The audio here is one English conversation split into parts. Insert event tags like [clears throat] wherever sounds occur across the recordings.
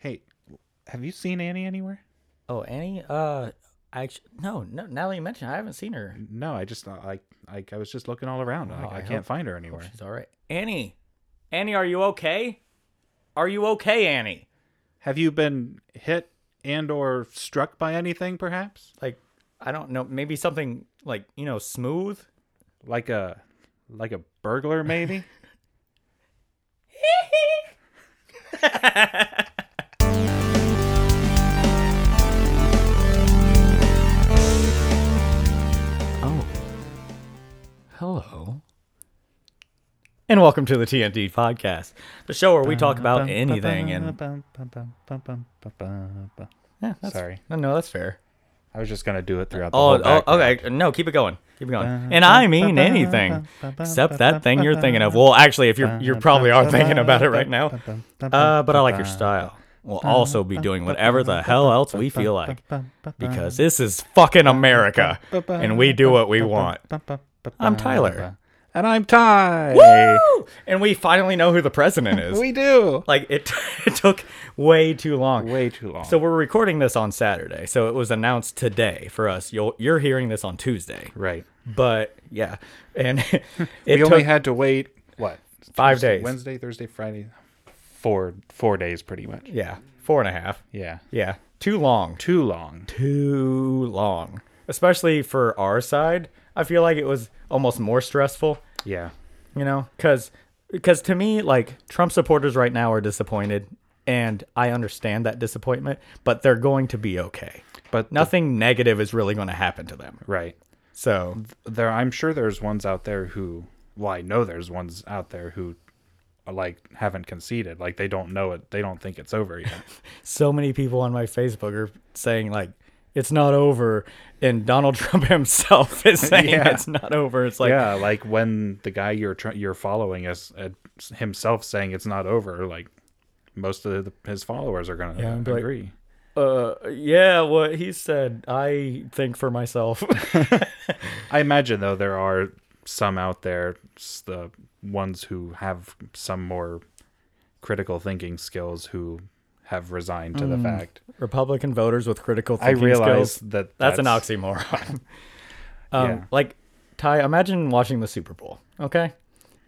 Hey, have you seen Annie anywhere? Oh, Annie. Uh, I actually, no, no. Now that you mention, it, I haven't seen her. No, I just I I, I was just looking all around. Oh, I, I I can't hope- find her anywhere. She's all right. Annie, Annie, are you okay? Are you okay, Annie? Have you been hit and or struck by anything, perhaps? Like, I don't know. Maybe something like you know, smooth. Like a like a burglar, maybe? [laughs] [laughs] Hello. And welcome to the TNT podcast, the show where we talk about anything and yeah, that's, Sorry. No, no, that's fair. I was just gonna do it throughout the Oh, whole oh, background. okay. No, keep it going. Keep it going. And I mean anything except that thing you're thinking of. Well, actually, if you're you probably are thinking about it right now. Uh, but I like your style. We'll also be doing whatever the hell else we feel like because this is fucking America and we do what we want. I'm Tyler. And I'm Ty. Woo! And we finally know who the president [laughs] is. We do. Like it, [laughs] it took way too long. Way too long. So we're recording this on Saturday. So it was announced today for us. You'll you're hearing this on Tuesday. right. But yeah, and [laughs] it we took only had to wait what? Five Tuesday- days. Wednesday, Thursday, Friday. Four four days pretty much. yeah four and a half. Yeah. Yeah, too long. Too long. Too long, especially for our side. I feel like it was almost more stressful. Yeah. You know, because because to me, like Trump supporters right now are disappointed, and I understand that disappointment. But they're going to be okay. But the- Nothing negative is really going to happen to them. right. So There I'm sure there's ones out there who well, I know there's ones out there who uh, like haven't conceded. Like they don't know it. They don't think it's over yet. [laughs] so many people on my Facebook are saying like it's not over, and Donald [laughs] Trump himself is [laughs] saying Yeah. it's not over. It's like yeah, like when the guy you're tr- you're following is uh, himself saying it's not over. Like most of the, his followers are gonna Yeah, I'd like- agree. uh, yeah, what he said, I think for myself. [laughs] I imagine though there are some out there, the ones who have some more critical thinking skills who have resigned to the fact. Republican voters with critical thinking I realize skills. that That's, an oxymoron. [laughs] um, Yeah. Like, Ty, imagine watching the Super Bowl, okay?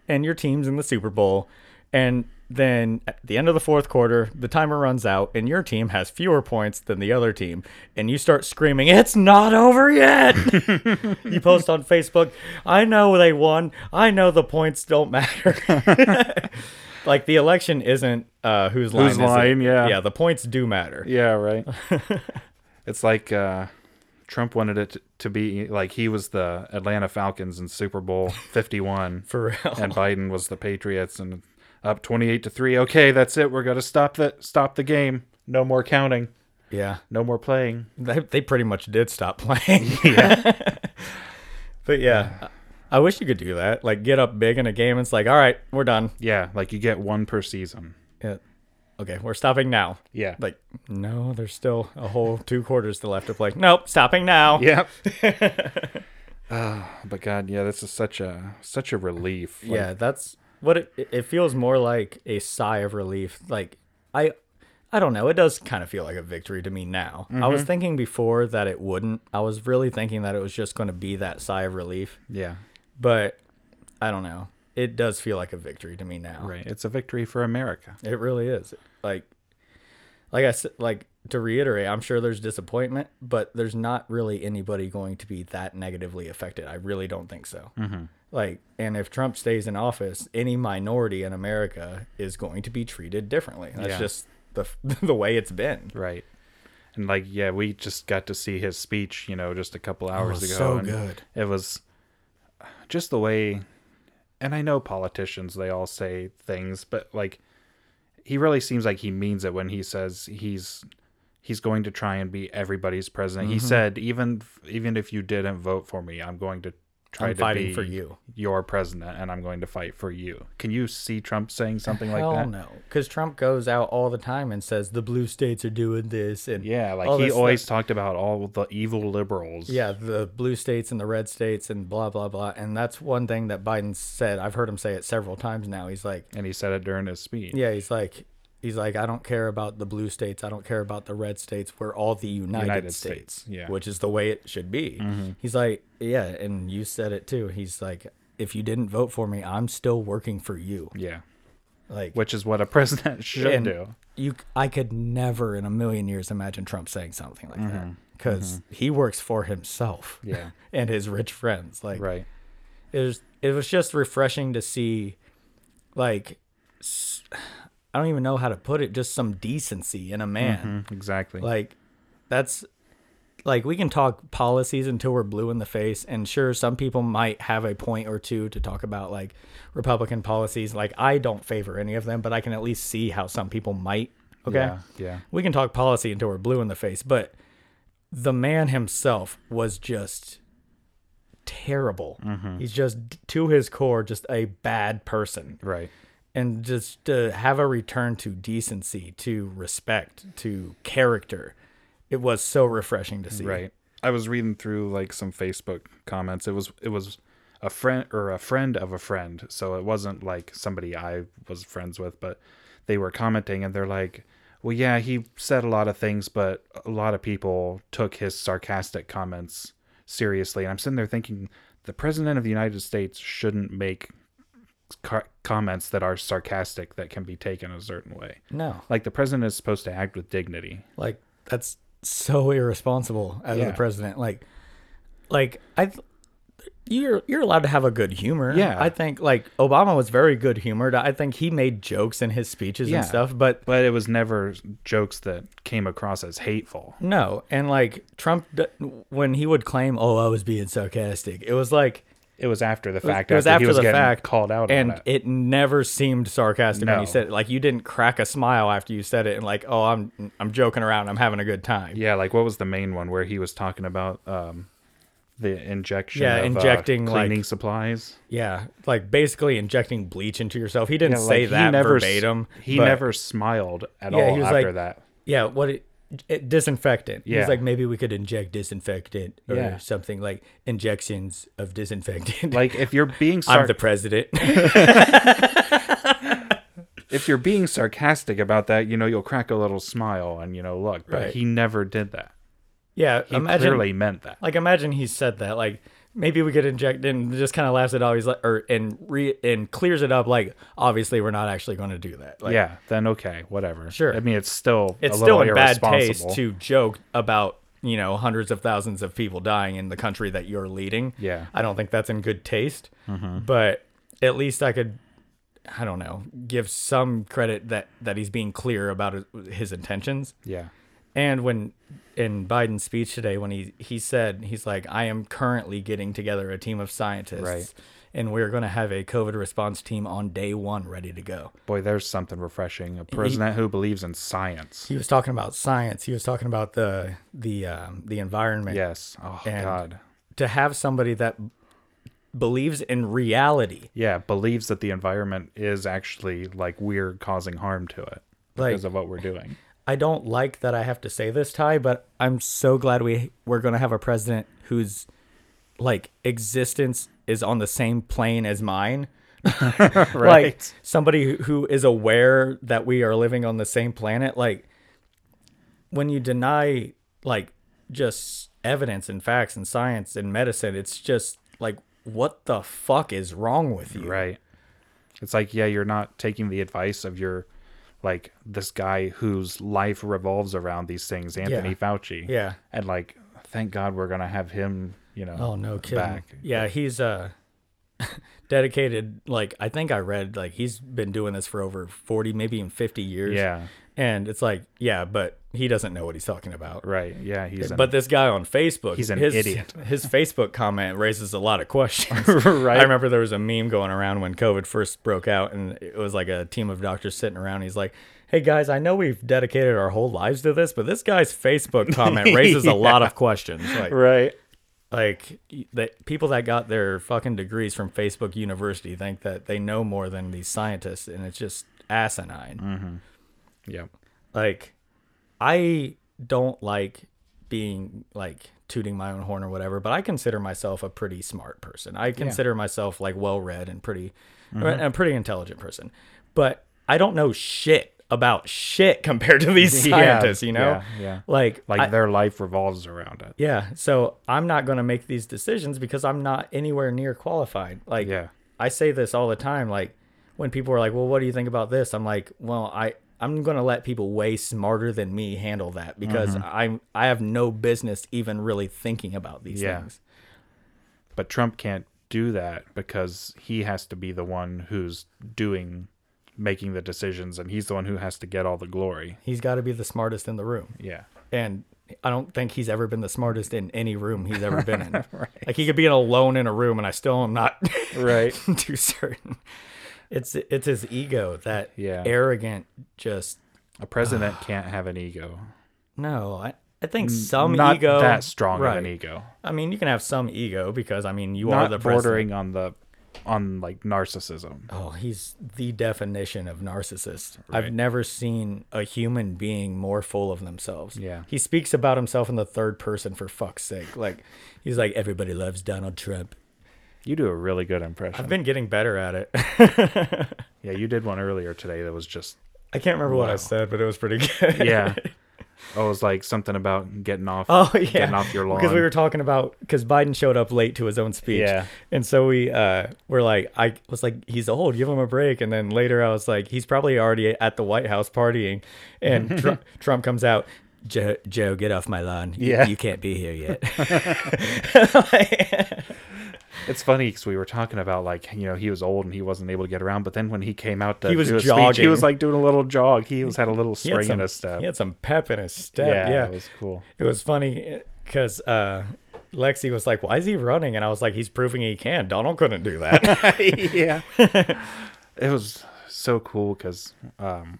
And your team's in the Super Bowl, and then at the end of the fourth quarter, the timer runs out, and your team has fewer points than the other team, and you start screaming, It's not over yet! [laughs] you post on Facebook, I know they won. I know the points don't matter. [laughs] like, the election isn't uh, whose line Whose is line, yeah. Yeah, the points do matter. Yeah, right. [laughs] it's like uh, Trump wanted it to, be like he was the Atlanta Falcons in Super Bowl 51 [laughs] For real. and Biden was the Patriots and up 28 to 3. Okay, that's it. We're going to stop the stop the game. No more counting. Yeah. No more playing. They, they pretty much did stop playing. [laughs] Yeah. but yeah, I I wish you could do that. Like get up big in a game. It's like, all right, we're done. Yeah, like you get one per season. Yeah. Okay, we're stopping now. Yeah. Like, no, there's still a whole two quarters to left to play. Nope, stopping now. [laughs] Yep. [laughs] Ah, but God, yeah, this is such a such a relief. Like, yeah, that's what it, it- it feels more like a sigh of relief. Like I I don't know, it does kind of feel like a victory to me now. I was thinking before that it wouldn't. I was really thinking that it was just going to be that sigh of relief. yeah, but I don't know. It does feel like a victory to me now. right. It's a victory for America. It really is. Like, like I said, like to reiterate, I'm sure there's disappointment, but there's not really anybody going to be that negatively affected. I really don't think so. Mm-hmm. Like, and if Trump stays in office, any minority in America is going to be treated differently. That's Yeah. just the [laughs] the way it's been. Right. And like, yeah, we just got to see his speech, you know, just a couple hours ago. Oh, so good. It was just the way, and I know politicians, they all say things, but like, he really seems like he means it when he says he's he's going to try and be everybody's president. Mm-hmm. He said, even even if you didn't vote for me, I'm going to try I'm to fighting for you. your president, and I'm going to fight for you. Can you see Trump saying something like Hell that? no, because Trump goes out all the time and says the blue states are doing this and Yeah, like he always talked about all the evil liberals. Yeah, the blue states and the red states and blah blah blah. And that's one thing that Biden said. I've heard him say it several times now. He's like, and he said it during his speech. yeah, he's like, he's like, I don't care about the blue states. I don't care about the red states. We're all the United, United States, States, yeah. Mm-hmm. which is the way it should be. He's like, yeah, and you said it too. He's like, if you didn't vote for me, I'm still working for you. Yeah. Like, Which is what a [laughs] president should do. You, I could never in a million years imagine Trump saying something like that Mm-hmm. because he works for himself. [laughs] Yeah. [laughs] and his rich friends. Like, Right. it was it was just refreshing to see like s- I don't even know how to put it just some decency in a man Mhm, Exactly. like that's like we can talk policies until we're blue in the face and sure some people might have a point or two to talk about like republican policies like I don't favor any of them but I can at least see how some people might okay Yeah. Yeah. we can talk policy until we're blue in the face, but the man himself was just terrible. Mm-hmm. He's just to his core just a bad person. Right. And just to have a return to decency, to respect, to character. It was so refreshing to see. Right. I was reading through like some Facebook comments. It was it was a friend or a friend of a friend. So it wasn't like somebody I was friends with, but they were commenting and they're like, "Well, yeah, he said a lot of things, but a lot of people took his sarcastic comments seriously." And I'm sitting there thinking, the president of the United States shouldn't make car- comments that are sarcastic that can be taken a certain way. No. Like the president is supposed to act with dignity. Like that's so irresponsible as Yeah. the president. Like like I you're you're allowed to have a good humor. Yeah. I think like Obama was very good humored. I think he made jokes in his speeches Yeah. and stuff, but but it was never jokes that came across as hateful. no. And like Trump when he would claim, "Oh, I was being sarcastic." It was like It was after the fact. it was after was the getting fact, called out and on it. it never seemed sarcastic when you said it. Like you didn't crack a smile after you said it and like, "Oh, I'm I'm joking around. I'm having a good time." Yeah, like what was the main one where he was talking about um, the injection? Yeah, of, uh, injecting, like- cleaning supplies. Yeah, like basically injecting bleach into yourself. He didn't Yeah, say like, that he never, verbatim. He never smiled at Yeah, all he was after like- that. Yeah, what it disinfectant. Yeah. He's like maybe we could inject disinfectant or Yeah. something like injections of disinfectant. Like if you're being [laughs] I'm the president. [laughs] if you're being sarcastic about that, you know you'll crack a little smile and you know look. But Right. he never did that. yeah, He imagine clearly meant that. like imagine he said that like maybe we could inject and just kind of laughs it. He's like or and re and clears it up like obviously we're not actually going to do that. Like, yeah, then okay, whatever. Sure. I mean, it's still it's a still in bad taste to joke about you know hundreds of thousands of people dying in the country that you're leading. Yeah. Mm-hmm. I don't think that's in good taste. But at least I could, I don't know, give some credit that that he's being clear about his intentions. Yeah. And when in Biden's speech today, when he he said he's like, I am currently getting together a team of scientists. Right. And we're going to have a COVID response team on day one ready to go. Boy, there's something refreshing. A president who believes in science. He was talking about science. He was talking about the the um, the environment. Yes. Oh And- God. To have somebody that believes in reality, Yeah, believes that the environment is actually like we're causing harm to it Like- because of what we're doing. I don't like that I have to say this, Ty, but I'm so glad we we're gonna have a president whose like existence is on the same plane as mine. [laughs] Like Right. somebody who is aware that we are living on the same planet. Like when you deny like just evidence and facts and science and medicine, it's just like what the fuck is wrong with you? Right. It's like, yeah, you're not taking the advice of your like this guy whose life revolves around these things, Anthony Yeah. Fauci. Yeah. And like, thank God we're gonna have him, you know. Oh no kidding. back. Yeah, he's uh [laughs] dedicated like I think I read like he's been doing this for over 40 maybe even 50 years. Yeah. And it's like, yeah, but he doesn't know what he's talking about. Right. Yeah. He's an, But this guy on Facebook, He's an his, idiot. [laughs] His Facebook comment raises a lot of questions. [laughs] Right. I remember there was a meme going around when COVID first broke out, and it was like a team of doctors sitting around. He's like, "Hey guys, I know we've dedicated our whole lives to this, but this guy's Facebook comment [laughs] raises a lot of questions. Like, right. like that people that got their fucking degrees from Facebook University think that they know more than these scientists, and it's just asinine. Mm-hmm. Yeah. Like, I don't like being like tooting my own horn or whatever, but I consider myself a pretty smart person. I consider myself like well read and pretty, Mm-hmm. and a pretty intelligent person. But I don't know shit about shit [laughs] compared to these [laughs] Yeah, scientists, you know? yeah, yeah. Like, Like I- their life revolves around it. yeah. So I'm not going to make these decisions because I'm not anywhere near qualified. Like, Yeah. I say this all the time. Like, when people are like, well, what do you think about this? I'm like, well, I. I'm gonna let people way smarter than me handle that because Mm-hmm. I'm I have no business even really thinking about these Yeah. things. But Trump can't do that because he has to be the one who's doing making the decisions and he's the one who has to get all the glory. He's got to be the smartest in the room. Yeah. and I don't think he's ever been the smartest in any room he's ever been in. [laughs] Like he could be alone in a room, and I still am not Right. [laughs] too certain. It's it's his ego that Yeah. arrogant. Just A president [sighs] can't have an ego. no. I I think some Not ego that strong right. of an ego. I mean, you can have some ego because I mean you are Not the president. bordering on the on like narcissism. Oh, he's the definition of narcissist. Right. I've never seen a human being more full of themselves. Yeah. He speaks about himself in the third person for fuck's sake. Like he's like everybody loves Donald Trump. You do a really good impression. I've been getting better at it. [laughs] yeah, you did one earlier today that was just I can't remember what I said, but it was pretty [laughs] good. yeah. [laughs] Oh, it was like something about getting off Oh yeah, getting off your lawn. because we were talking about because Biden showed up late to his own speech. Yeah. and so we uh were like, I was like, he's old, give him a break. And then later I was like, he's probably already at the White House partying. And Trump, Trump comes out, Joe, Joe, get off my lawn. You- Yeah. you can't be here yet. It's funny because we were talking about like you know he was old and he wasn't able to get around, but then when he came out to He was do his speech, he was like doing a little jog. He was had a little spring some, in his step. He had some pep in his step. yeah, Yeah, it was cool. It was funny because uh, Lexi was like, "Why is he running?" And I was like, "He's proving he can." Donald couldn't do that. [laughs] yeah, [laughs] it was so cool because um,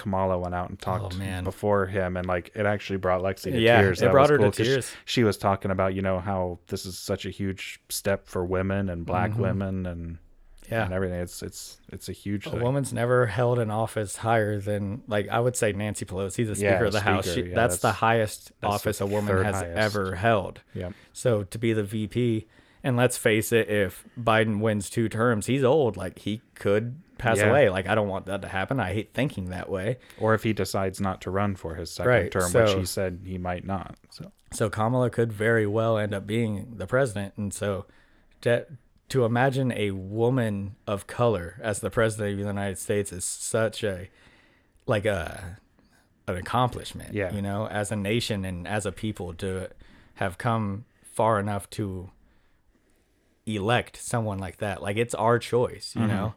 Kamala went out and talked Oh, before him, and like it actually brought Lexi to Yeah, tears. it That brought her to tears. She, was talking about you know how this is such a huge step for women and black women and Mm-hmm. yeah, and everything. It's it's it's a huge a thing. woman's never held an office higher than like I would say Nancy Pelosi, the Speaker Yeah, of the House. She, yeah, that's, the highest that's office the a woman has highest. ever held. Yeah, So to be the VP, and let's face it, if Biden wins two terms, he's old. Like he could pass Yeah. away. Like I don't want that to happen. I hate thinking that way. or if he decides not to run for his second Right, term, which he said he might not. So So Kamala could very well end up being the president, and so to, to imagine a woman of color as the president of the United States is such a like a an accomplishment. Yeah. you know, as a nation and as a people to have come far enough to elect someone like that. Like it's our choice, you mm-hmm. know.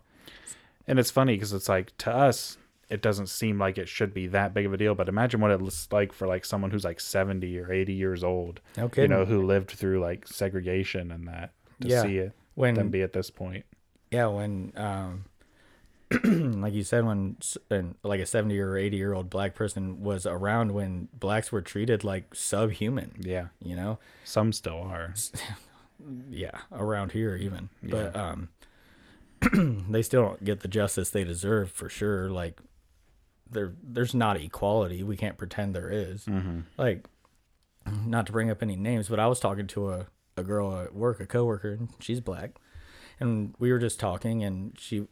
And it's funny because it's like to us, it doesn't seem like it should be that big of a deal. But imagine what it's like for like someone who's like seventy or eighty years old, No you know, who lived through like segregation and that to Yeah. see it When- them be at this point. Yeah, when um [clears throat] like you said when s- an, like a 70 or 80 year old black person was around when blacks were treated like subhuman, Yeah, you know? some still are. [laughs] Yeah, around here even. But um [clears throat] they still don't get the justice they deserve for sure. Like there there's not equality. We can't pretend there is. Mm-hmm. Like not to bring up any names, but I was talking to a, a girl at work, a coworker, and she's black. And we were just talking and she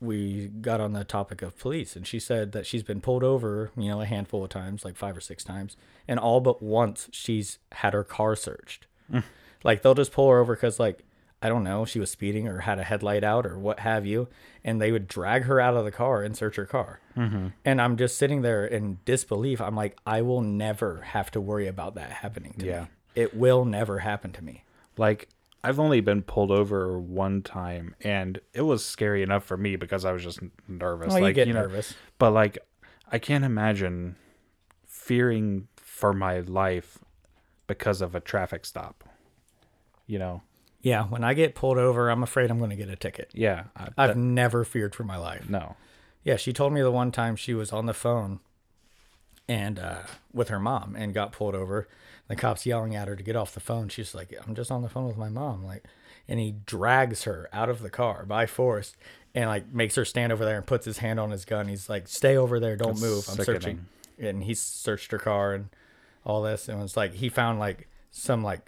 we got on the topic of police and she said that she's been pulled over, you know, a handful of times, like five or six times, and all but once she's had her car searched. Mm. like they'll just pull her over cuz like I don't know, she was speeding or had a headlight out or what have you, and they would drag her out of the car and search her car. Mm-hmm. And I'm just sitting there in disbelief. I'm like, I will never have to worry about that happening to Yeah. me. It will never happen to me. Like I've only been pulled over one time, and it was scary enough for me because I was just nervous. Well, you like get know, nervous. But like, I can't imagine fearing for my life because of a traffic stop. You know? Yeah, when I get pulled over, I'm afraid I'm going to get a ticket. Yeah. I, I've that- never feared for my life. no. Yeah, she told me the one time she was on the phone and uh, with her mom and got pulled over. The cops yelling at her to get off the phone. She's like, "I'm just on the phone with my mom." Like, and he drags her out of the car by force and like makes her stand over there and puts his hand on his gun. He's like, "Stay over there, don't That's move. I'm sickening. searching." And he searched her car and all this, and it was like he found like some like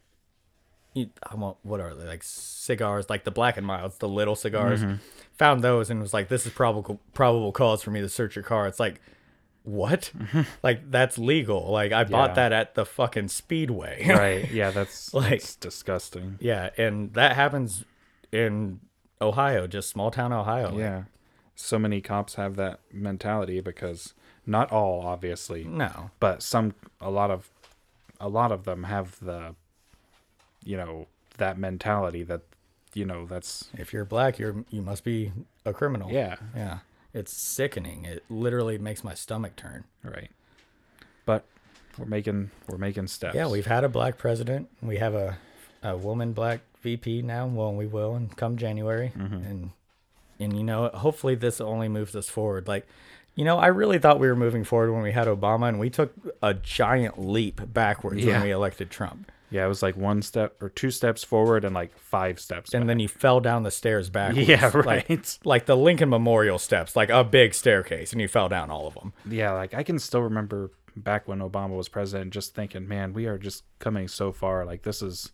I want what are they like cigars, like the black and milds, the little cigars. Mm-hmm. Found those and was like, this is probable probable cause for me to search your car. It's like, what? Mm-hmm. [laughs] like that's legal. Like I bought Yeah. that at the fucking speedway. right. [laughs] Yeah, that's [laughs] Like- that's disgusting. yeah, and that happens in Ohio, just small town Ohio. Like, Yeah. So many cops have that mentality because not all obviously, No. but some a lot of a lot of them have the you know, that mentality that you know, that's If you're black, you're you must be a criminal. yeah, Yeah. It's sickening. It literally makes my stomach turn. right. But we're making we're making steps. Yeah, we've had a black president. We have a a woman black VP now. Well, we will, and come January, mm-hmm. and and you know, hopefully this only moves us forward. Like, you know, I really thought we were moving forward when we had Obama, and we took a giant leap backwards Yeah. when we elected Trump. Yeah, it was like one step or two steps forward and like five steps. And back. then you fell down the stairs backwards. [laughs] Yeah, Like, right. like the Lincoln Memorial steps, like a big staircase, and you fell down all of them. yeah, like I can still remember back when Obama was president, just thinking, man, we are just coming so far. Like this is,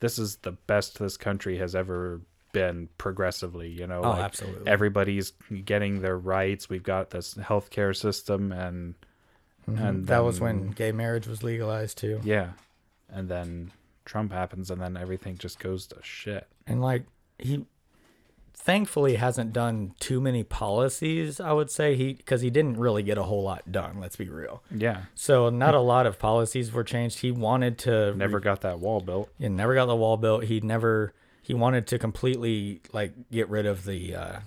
this is the best this country has ever been progressively. You know, Oh, like absolutely. Everybody's getting their rights. We've got this healthcare system, and mm-hmm. and that was when gay marriage was legalized too. yeah, and then Trump happens, and then everything just goes to shit. and like he thankfully hasn't done too many policies i would say. He because he didn't really get a whole lot done let's be real. Yeah, so not a lot of policies were changed. He wanted to never got that wall built. he never got the wall built. He never he wanted to completely like get rid of the uh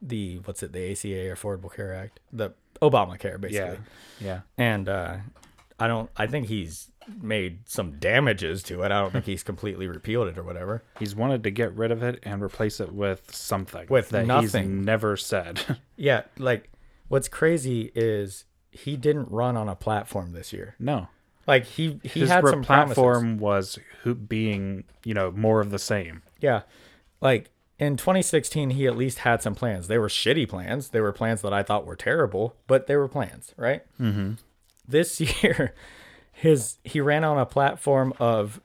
the what's it the aca affordable care act? The obamacare basically. Yeah, yeah. and uh i don't i think he's made some damages to it i don't think he's completely repealed it or whatever He's wanted to get rid of it and replace it with something With that nothing. he's never said. [laughs] Yeah, like what's crazy is he didn't run on a platform this year. no, Like he he his had some platform. platform was who being you know more of the same. Yeah, like in 2016, he at least had some plans. They were shitty plans. They were plans that I thought were terrible, but they were plans, right? Mm-hmm. This [laughs] year, his he ran on a platform of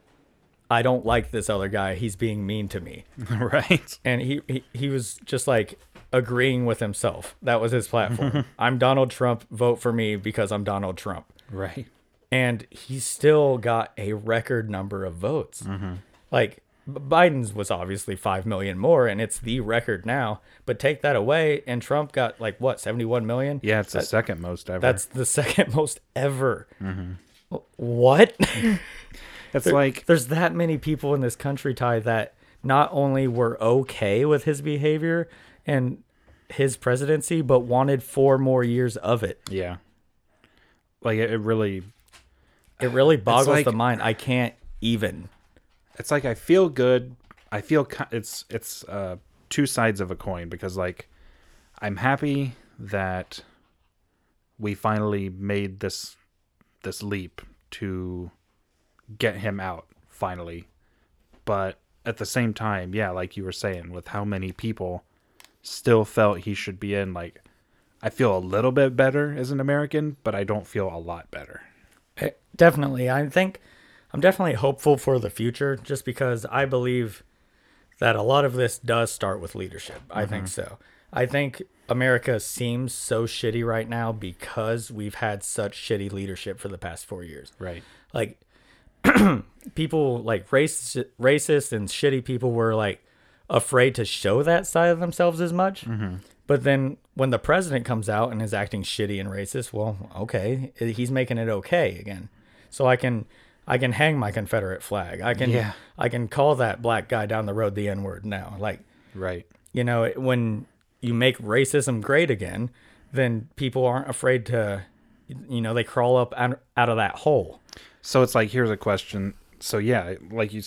I don't like this other guy. He's being mean to me. [laughs] right. and he, he he was just like agreeing with himself. That was his platform. [laughs] I'm Donald Trump. Vote for me because I'm Donald Trump. Right. And he still got a record number of votes. Mm-hmm. Like B- Biden's was obviously five million more, and it's the record now. But take that away, and Trump got like what 71 million. Yeah, it's the second most ever. That's the [laughs] second most ever. Mm-hmm. What? [laughs] it's like There's that many people in this country, Ty, that not only were okay with his behavior and his presidency, but wanted four more years of it. yeah. Like it, it really It really boggles like- the mind. I can't even. It's like I feel good. I feel it's it's uh two sides of a coin because like I'm happy that we finally made this this leap to get him out finally. But at the same time, yeah, like you were saying with how many people still felt he should be in like I feel a little bit better as an American, but I don't feel a lot better. Definitely. I think I'm definitely hopeful for the future just because I believe that a lot of this does start with leadership. I think mm-hmm. so. I think America seems so shitty right now because we've had such shitty leadership for the past four years. Right. like [clears throat] people like race racist and shitty people were like afraid to show that side of themselves as much. Mm-hmm. But then when the president comes out and is acting shitty and racist, well, okay, he's making it okay again. So I can I can hang my Confederate flag. I can Yeah. I can call that black guy down the road the N word now. Like Right. you know when you make racism great again, then people aren't afraid to you know they crawl up out out of that hole. So it's like here's a question. So yeah, like you,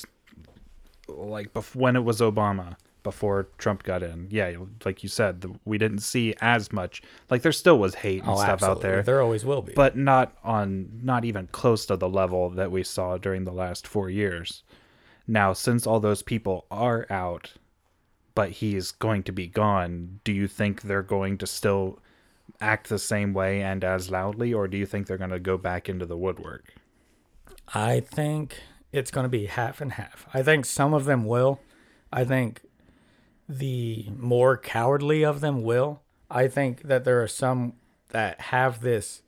like bef- when it was Obama before Trump got in, yeah, like you said, the, we didn't see as much. Like there still was hate and oh, stuff out there, Oh, There always will be. but not on not even close to the level that we saw during the last four years. Now, since all those people are out, but he's going to be gone, do you think they're going to still act the same way and as loudly, or do you think they're going to go back into the woodwork? I think it's going to be half and half. I think some of them will. I think the more cowardly of them will. I think that there are some that have this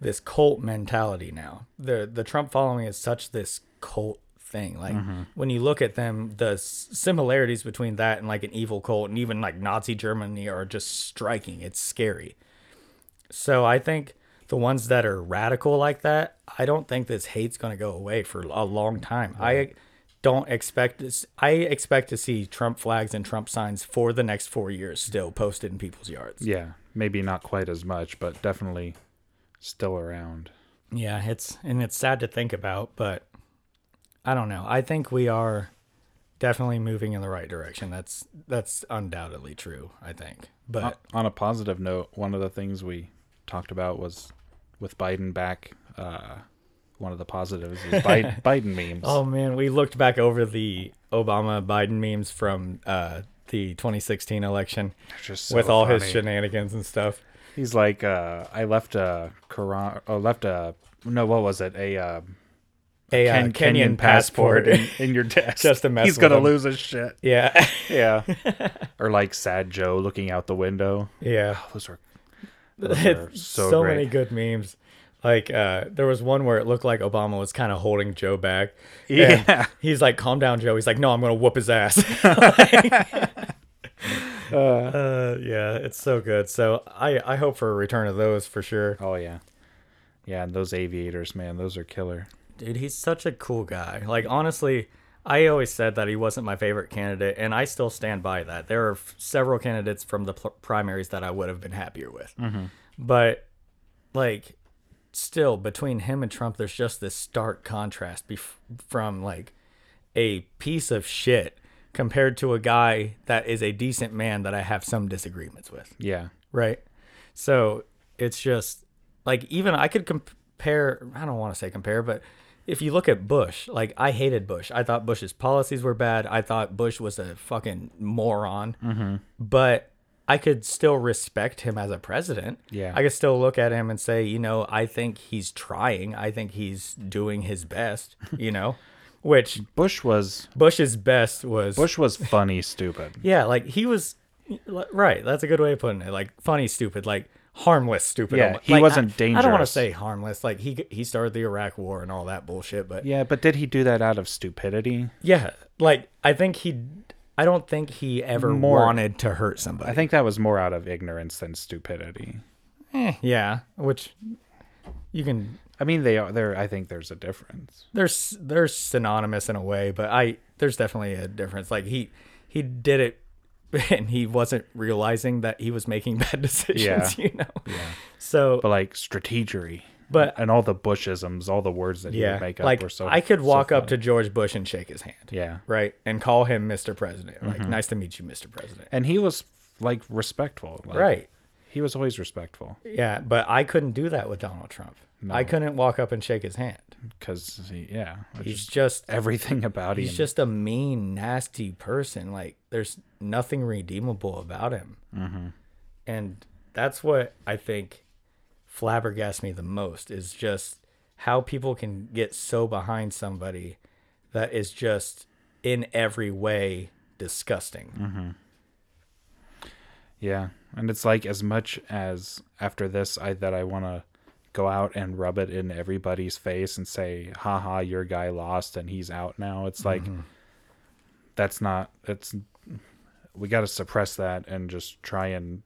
this cult mentality now. The the Trump following is such this cult thing. Like mm-hmm. when you look at them, the similarities between that and like an evil cult and even like Nazi Germany are just striking. It's scary. So I think the ones that are radical like that, I don't think this hate's going to go away for a long time. I don't expect this. I expect to see Trump flags and Trump signs for the next four years still posted in people's yards. Yeah, maybe not quite as much, but definitely still around. Yeah, it's and it's sad to think about, but I don't know. I think we are definitely moving in the right direction. That's that's undoubtedly true. I think, but On- a positive note, one of the things we talked about was with Biden back. Uh, one of the positives is Biden, [laughs] Biden memes. Oh man, we looked back over the Obama Biden memes from uh, the 2016 election just so with all his shenanigans and stuff. He's like, uh, I left a Quran, oh, left a no, what was it? A uh, A Ken- Kenyan, passport. in, in your [laughs] desk. Just to mess He's gonna him. lose his shit. yeah, [laughs] Yeah. or like Sad Joe looking out the window. yeah. Those are, those are so, so, many good memes. Like uh, there was one where it looked like Obama was kind of holding Joe back. Yeah. he's like, "Calm down, Joe." He's like, "No, I'm gonna whoop his ass." [laughs] [laughs] uh, yeah, it's so good. So I I hope for a return of those for sure. Oh yeah. Yeah, and those aviators, man, those are killer. Dude, he's such a cool guy. Like honestly, I always said that he wasn't my favorite candidate, and I still stand by that. There are f- several candidates from the pl- primaries that I would have been happier with, but like, still between him and Trump, there's just this stark contrast bef- from like a piece of shit compared to a guy that is a decent man that I have some disagreements with Yeah. right? So it's just like even I could compare. I don't want to say compare, but if you look at Bush, like I hated Bush. I thought Bush's policies were bad. I thought Bush was a fucking moron. Mm-hmm. But I could still respect him as a president. Yeah. I could still look at him and say, you know, I think he's trying. I think he's doing his best. You know, [laughs] which Bush was Bush's best was Bush was funny stupid. [laughs] yeah, like he was right. That's a good way of putting it. Like funny, stupid, like harmless, stupid. Yeah, he Like, wasn't I, I don't want to say harmless. Like he he started the Iraq War and all that bullshit. But Yeah, but did he do that out of stupidity? Yeah, like I think he. I don't think he ever More- wanted to hurt somebody. I think that was more out of ignorance than stupidity. Eh, yeah, which you can. I mean, they are there. I think there's a difference. They're they're synonymous in a way, but I there's definitely a difference. Like he he did it. [laughs] And he wasn't realizing that he was making bad [laughs] decisions, Yeah. you know. Yeah. So But like strategery, But- and all the Bushisms, all the words that he yeah, would make up like were so. I could so walk up to George Bush and shake his hand, yeah, right, and call him Mr. President. Mm-hmm. Like, nice to meet you, Mr. President. and he was like respectful. Like, Right. He was always respectful Yeah, but I couldn't do that with Donald Trump. I couldn't walk up and shake his hand. because he, yeah, He's just just everything about he's him. He's just a mean, nasty person. Like there's nothing redeemable about him, mm-hmm. and that's what I think flabbergasts me the most is just how people can get so behind somebody that is just in every way disgusting. Mm-hmm. Yeah, and it's like as much as after this, I that I want to go out and rub it in everybody's face and say, "Haha, your guy lost and he's out now." It's like mm-hmm. that's not. It's we got to suppress that and just try and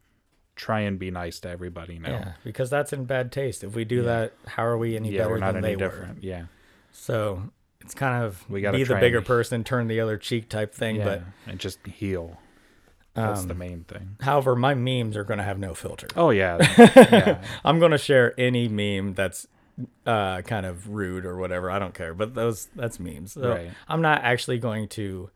try and be nice to everybody now. Yeah, because that's in bad taste. If we do that, how are we any Yeah, better we're not than any they were? different. Yeah, So it's kind of We gotta be the and bigger person, turn the other cheek type thing. yeah, But and just heal. That's Um, the main thing. however, my memes are going to have no filter. Oh yeah, [laughs] yeah. I'm going to share any meme that's uh, kind of rude or whatever. I don't care. But those that's memes. So Right. I'm not actually going to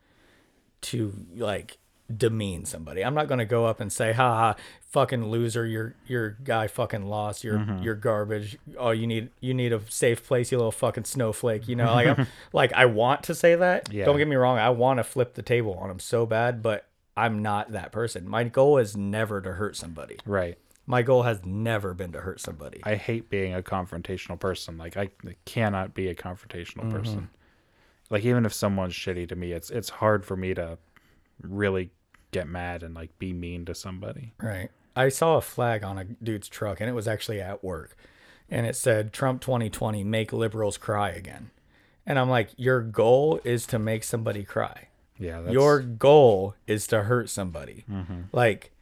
to like demean somebody. I'm not going to go up and say, "Ha ha, fucking loser, your your guy fucking lost. You're Mm-hmm. you're garbage. Oh, you need you need a safe place, you little fucking snowflake." You know, like I'm, [laughs] like I want to say that. Yeah. Don't get me wrong. I want to flip the table on him so bad, but I'm not that person. My goal is never to hurt somebody. right. My goal has never been to hurt somebody. I hate being a confrontational person. Like I cannot be a confrontational Mm-hmm. person. like even if someone's shitty to me, it's it's hard for me to really get mad and like be mean to somebody. Right. I saw a flag on a dude's truck and it was actually at work. And it said Trump 2020 make liberals cry again. And I'm like, your goal is to make somebody cry. Yeah, that's, Your goal is to hurt somebody. Mm-hmm. Like,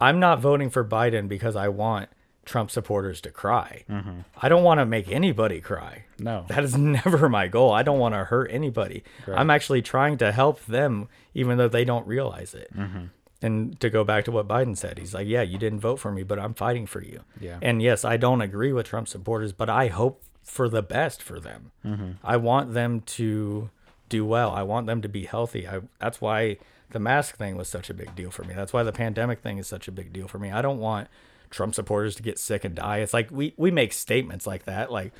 I'm not voting for Biden because I want Trump supporters to cry. Mm-hmm. I don't want to make anybody cry. no. That is [laughs] never my goal. I don't want to hurt anybody. I'm actually trying to help them, even though they don't realize it. Mm-hmm. And to go back to what Biden said, he's like, Yeah, you didn't vote for me, but I'm fighting for you. Yeah. And yes, I don't agree with Trump supporters, but I hope for the best for them. Mm-hmm. I want them to do well. I want them to be healthy. I, that's why the mask thing was such a big deal for me. That's why the pandemic thing is such a big deal for me. I don't want Trump supporters to get sick and die. It's like we, we make statements like that. Like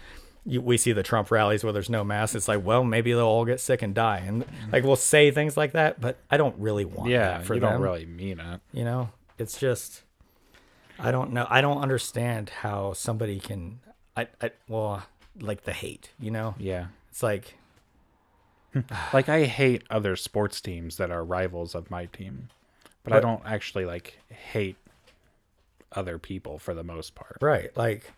you, we see the Trump rallies where there's no mask. It's like, well, maybe they'll all get sick and die. And like we'll say things like that, but I don't really want yeah, that for you them. don't really mean it. You know, it's just I don't know. I don't understand how somebody can. I, I well, like the hate. You know, Yeah. it's like [sighs] Like I hate other sports teams that are rivals of my team, but, I don't actually like hate other people for the most part. right, like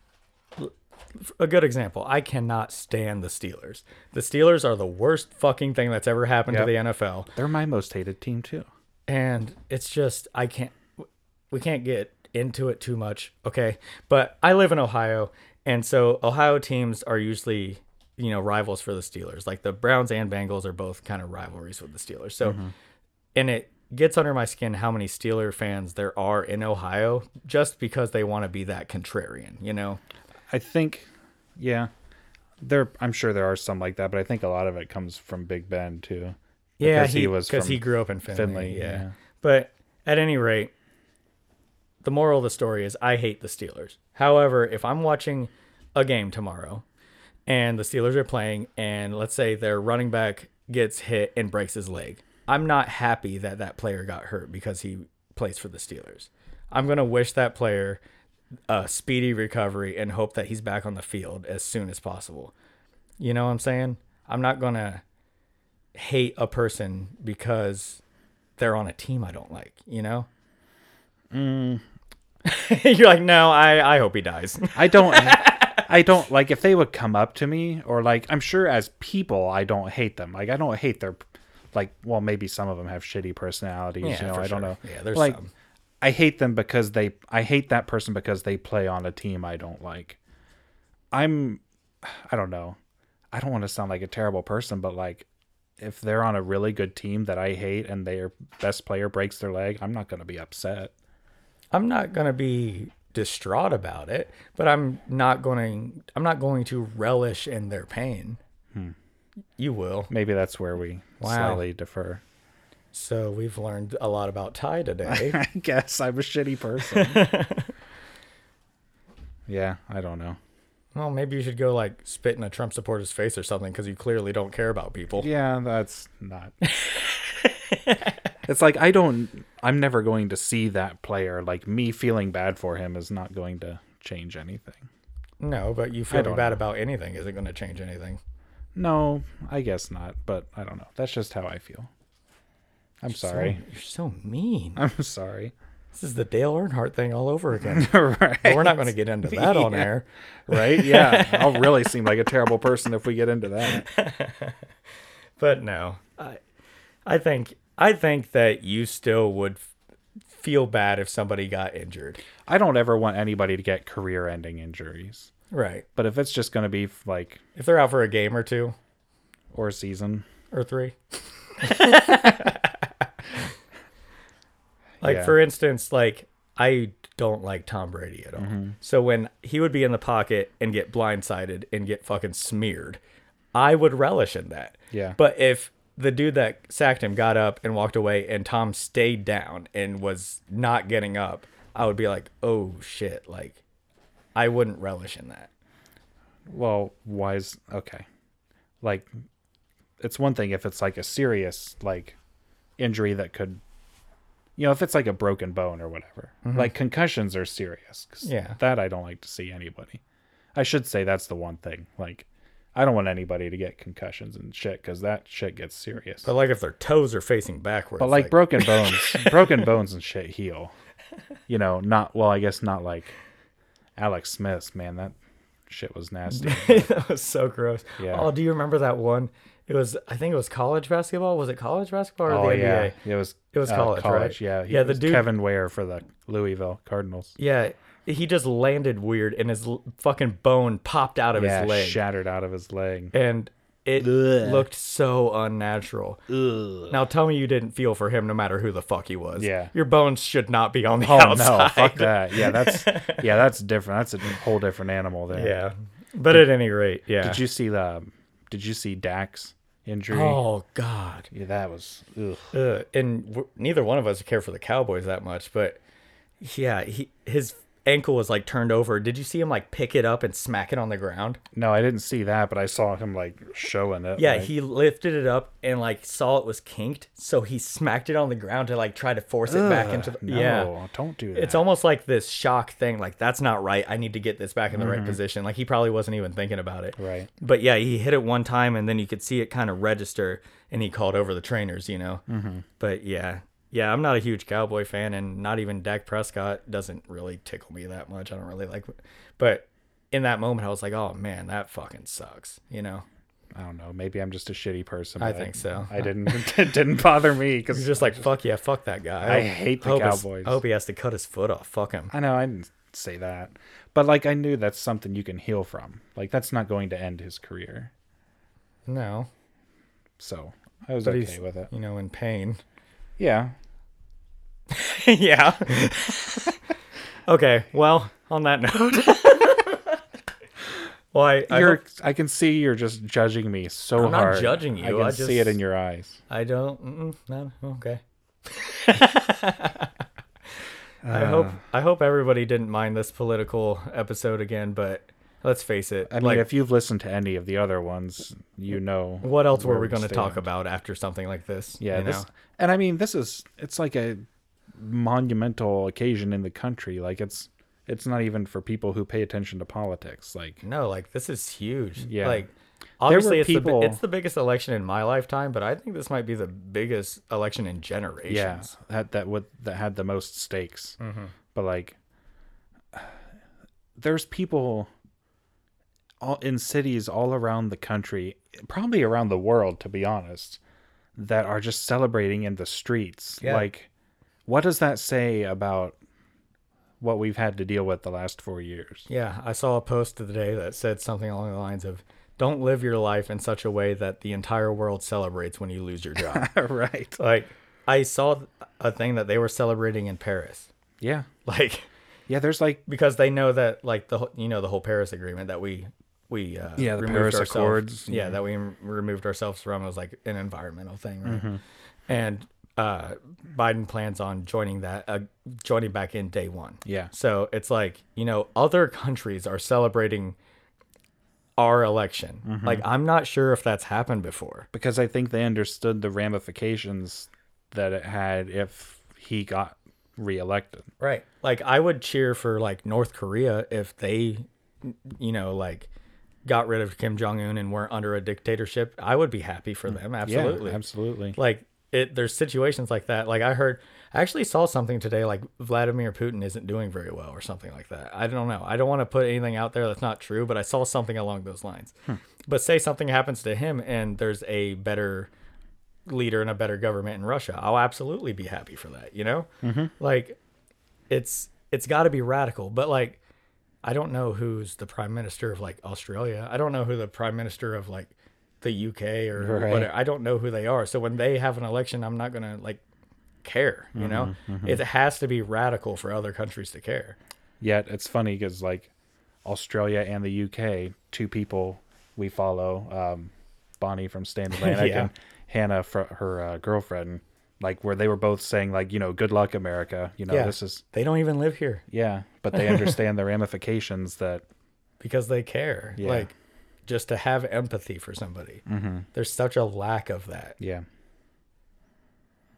a good example. I cannot stand the Steelers. The Steelers are the worst fucking thing that's ever happened Yep. to the NFL, They're my most hated team too. and it's just I can't. We can't get into it too much, okay? But I live in Ohio, and so Ohio teams are usually you know rivals for the Steelers. Like the Browns and Bengals are both kind of rivalries with the Steelers. So, mm-hmm. and it gets under my skin how many Steeler fans there are in Ohio just because they want to be that contrarian, you know? I think, yeah, there. I'm sure there are some like that, but I think a lot of it comes from Big Ben too. Yeah, Because he, he was because he grew up in Findlay. Findlay, yeah. yeah. but at any rate, the moral of the story is I hate the Steelers. However, if I'm watching a game tomorrow and the Steelers are playing, and let's say their running back gets hit and breaks his leg, I'm not happy that that player got hurt because he plays for the Steelers. I'm gonna wish that player a speedy recovery and hope that he's back on the field as soon as possible. You know what I'm saying? I'm not gonna hate a person because they're on a team I don't like, you know? Mm. [laughs] You're like, no, I, I hope he dies. [laughs] I don't. I don't like if they would come up to me or like I'm sure as people I don't hate them. Like I don't hate their like well maybe some of them have shitty personalities, Yeah, you know, for I don't sure. know. Yeah, there's like some. I hate them because they I hate that person because they play on a team I don't like. I'm I don't know. I don't want to sound like a terrible person, but like if they're on a really good team that I hate and their best player breaks their leg, I'm not going to be upset. I'm not gonna be distraught about it, but I'm not going I'm not going to relish in their pain. Hmm. You will. Maybe that's where we Wow. slightly defer. So we've learned a lot about Ty today. [laughs] I guess I'm a shitty person. [laughs] yeah, I don't know. well, maybe you should go like spit in a Trump supporter's face or something because you clearly don't care about people. Yeah, that's not. [laughs] it's like I don't. I'm never going to see that player. Like me feeling bad for him is not going to change anything. No, but you feeling bad know. about anything isn't going to change anything. No, I guess not. But I don't know. That's just how I feel. I'm sorry. So, you're so mean. [laughs] I'm sorry. This is the Dale Earnhardt thing all over again. [laughs] right. But we're not going to get into that on [laughs] air. Right? Yeah. I'll really seem like a terrible person if we get into that. But no, I, I think I think that you still would feel bad if somebody got injured. I don't ever want anybody to get career-ending injuries. Right. But if it's just going to be like If they're out for a game or two or a season, or three. [laughs] like Yeah. for instance, like I don't like Tom Brady at all. Mm-hmm. So when he would be in the pocket and get blindsided and get fucking smeared, I would relish in that. Yeah. But if the dude that sacked him got up and walked away and Tom stayed down and was not getting up, I would be like, "Oh shit." Like I wouldn't relish in that. well, why is okay? Like, it's one thing if it's like a serious like injury that could, you know, if it's like a broken bone or whatever. Mm-hmm. Like concussions are serious. 'cause Yeah. that I don't like to see anybody. I should say that's the one thing. Like, I don't want anybody to get concussions and shit because that shit gets serious. But like if their toes are facing backwards. But like, broken bones, [laughs] broken bones and shit heal. You know, not well. I guess not like Alex Smith's. Man, that shit was nasty. [laughs] that was so gross. Yeah. Oh, do you remember that one? It was I think it was college basketball. Was it college basketball or oh the NBA? yeah, it was. It was uh, college, right? Yeah, he Yeah, the dude- Kevin Ware for the Louisville Cardinals. Yeah, he just landed weird, and his l- fucking bone popped out of Yeah, his leg, shattered out of his leg. and it Ugh. looked so unnatural. Ugh. Now tell me you didn't feel for him, no matter who the fuck he was. Yeah. your bones should not be on the Oh outside. no, fuck that. Yeah, [laughs] that's yeah, that's different. That's a whole different animal there. Yeah, but at any rate, yeah. Did you see the? Um, did you see Dak's injury? Oh God. Yeah, that was. Ugh. Ugh. And w- neither one of us care for the Cowboys that much, but yeah, he his ankle was like turned over. Did you see him like pick it up and smack it on the ground? No, I didn't see that, but I saw him like showing it. Yeah, like- he lifted it up and like saw it was kinked, so he smacked it on the ground to like try to force it back into the no, yeah. don't do that. It's almost like this shock thing, like that's not right. I need to get this back in the right position. Like he probably wasn't even thinking about it. Mm-hmm. right. But yeah, he hit it one time and then you could see it kind of register and he called over the trainers, you know. Mm-hmm. But yeah, yeah, I'm not a huge Cowboy fan and not even Dak Prescott doesn't really tickle me that much. I don't really like, but in that moment, I was like, oh man, that fucking sucks, you know. I don't know. Maybe I'm just a shitty person. I think so. I didn't. [laughs] It didn't bother me because just like, fuck yeah, fuck that guy. I hate the Cowboys. I hope he has to cut his foot off. Fuck him. I know I didn't say that, but like I knew that's something you can heal from. Like that's not going to end his career. No, So I was but okay with it. you know in pain. Yeah. [laughs] yeah. [laughs] okay. Well, on that note. [laughs] well, I, I, you're. hope- I can see you're just judging me so hard. I'm not hard. judging I you, can I just, see it in your eyes. I don't. No. Okay. I hope uh. I hope everybody didn't mind this political episode again, but let's face it. I mean, like, if you've listened to any of the other ones, you know what else were we we going to talk about after something like this? Yeah, you this, know? and I mean, this is it's like a monumental occasion in the country. Like it's it's not even for people who pay attention to politics. Like No, like this is huge. Yeah. Like obviously it's the people- bi- it's the biggest election in my lifetime, but I think this might be the biggest election in generations. yeah, that that would that had the most stakes. Mm-hmm. But like, there's people all in cities all around the country, probably around the world, to be honest, that are just celebrating in the streets. Yeah. Like, what does that say about what we've had to deal with the last four years? Yeah, I saw a post of the day that said something along the lines of don't live your life in such a way that the entire world celebrates when you lose your job. [laughs] right. like I saw a thing that they were celebrating in Paris. Yeah. Like Yeah. There's like because they know that like the whole- you know the whole Paris agreement that we we uh Yeah, the removed Paris ourselves- Accords, Yeah, yeah. that we removed ourselves from was like an environmental thing, right? Mm-hmm. And uh Biden plans on joining that uh, joining back in day 1. yeah. So it's like, you know, other countries are celebrating our election. Mm-hmm. Like, I'm not sure if that's happened before. Because I think they understood the ramifications that it had if he got reelected. Right. Like, I would cheer for, like, North Korea if they, you know, like, got rid of Kim Jong un and weren't under a dictatorship. I would be happy for them. Absolutely. Yeah, absolutely. like it there's situations like that. Like i heard i actually saw something today like vladimir putin isn't doing very well or something like that. I don't know. I don't want to put anything out there that's not true but i saw something along those lines. Hmm. But say something happens to him and there's a better leader and a better government in russia i'll absolutely be happy for that you know? Mm-hmm. Like it's it's got to be radical but like i don't know who's the prime minister of like australia. I don't know who the prime minister of like the uk or Right. whatever i don't know who they are so when they have an election i'm not gonna like care you know it has to be radical for other countries to care Yet it's funny because like Australia and the UK, two people we follow, um, Bonnie from Stand Atlantic [laughs] Yeah. and Hannah for her uh, girlfriend, like where they were both saying like, you know, good luck America. You know, Yeah. this is they don't even live here yeah, but they [laughs] understand the ramifications that because they care Yeah. like just to have empathy for somebody mm-hmm. there's such a lack of that yeah.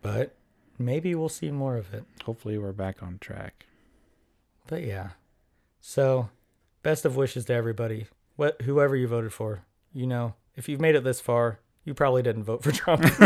but maybe we'll see more of it Hopefully we're back on track. But yeah. So, best of wishes to everybody. What whoever you voted for, you know, if you've made it this far, you probably didn't vote for [laughs] Trump. [laughs]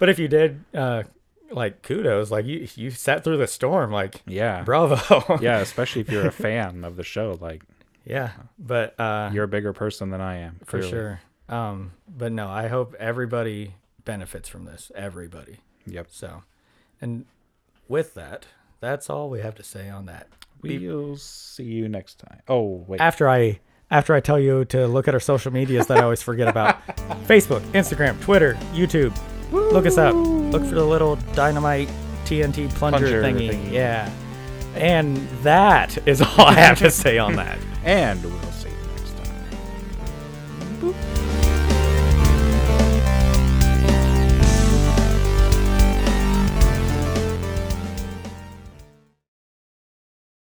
but if you did, uh, like kudos, like you you sat through the storm, like Yeah. bravo. Yeah, [laughs] especially if you're a fan of the show. Like, yeah. But uh, you're a bigger person than I am. for clearly. sure. Um, but no, I hope everybody benefits from this. Everybody. Yep. So, and with that, that's all we have to say on that. We'll see you next time. Oh, wait. After I after I tell you to look at our social medias that I always forget about [laughs] Facebook, Instagram, Twitter, YouTube. Look us up. Look for the little dynamite TNT plunger, Plunger thingy. thingy. Yeah. And that is all I have to say on that. [laughs] and we'll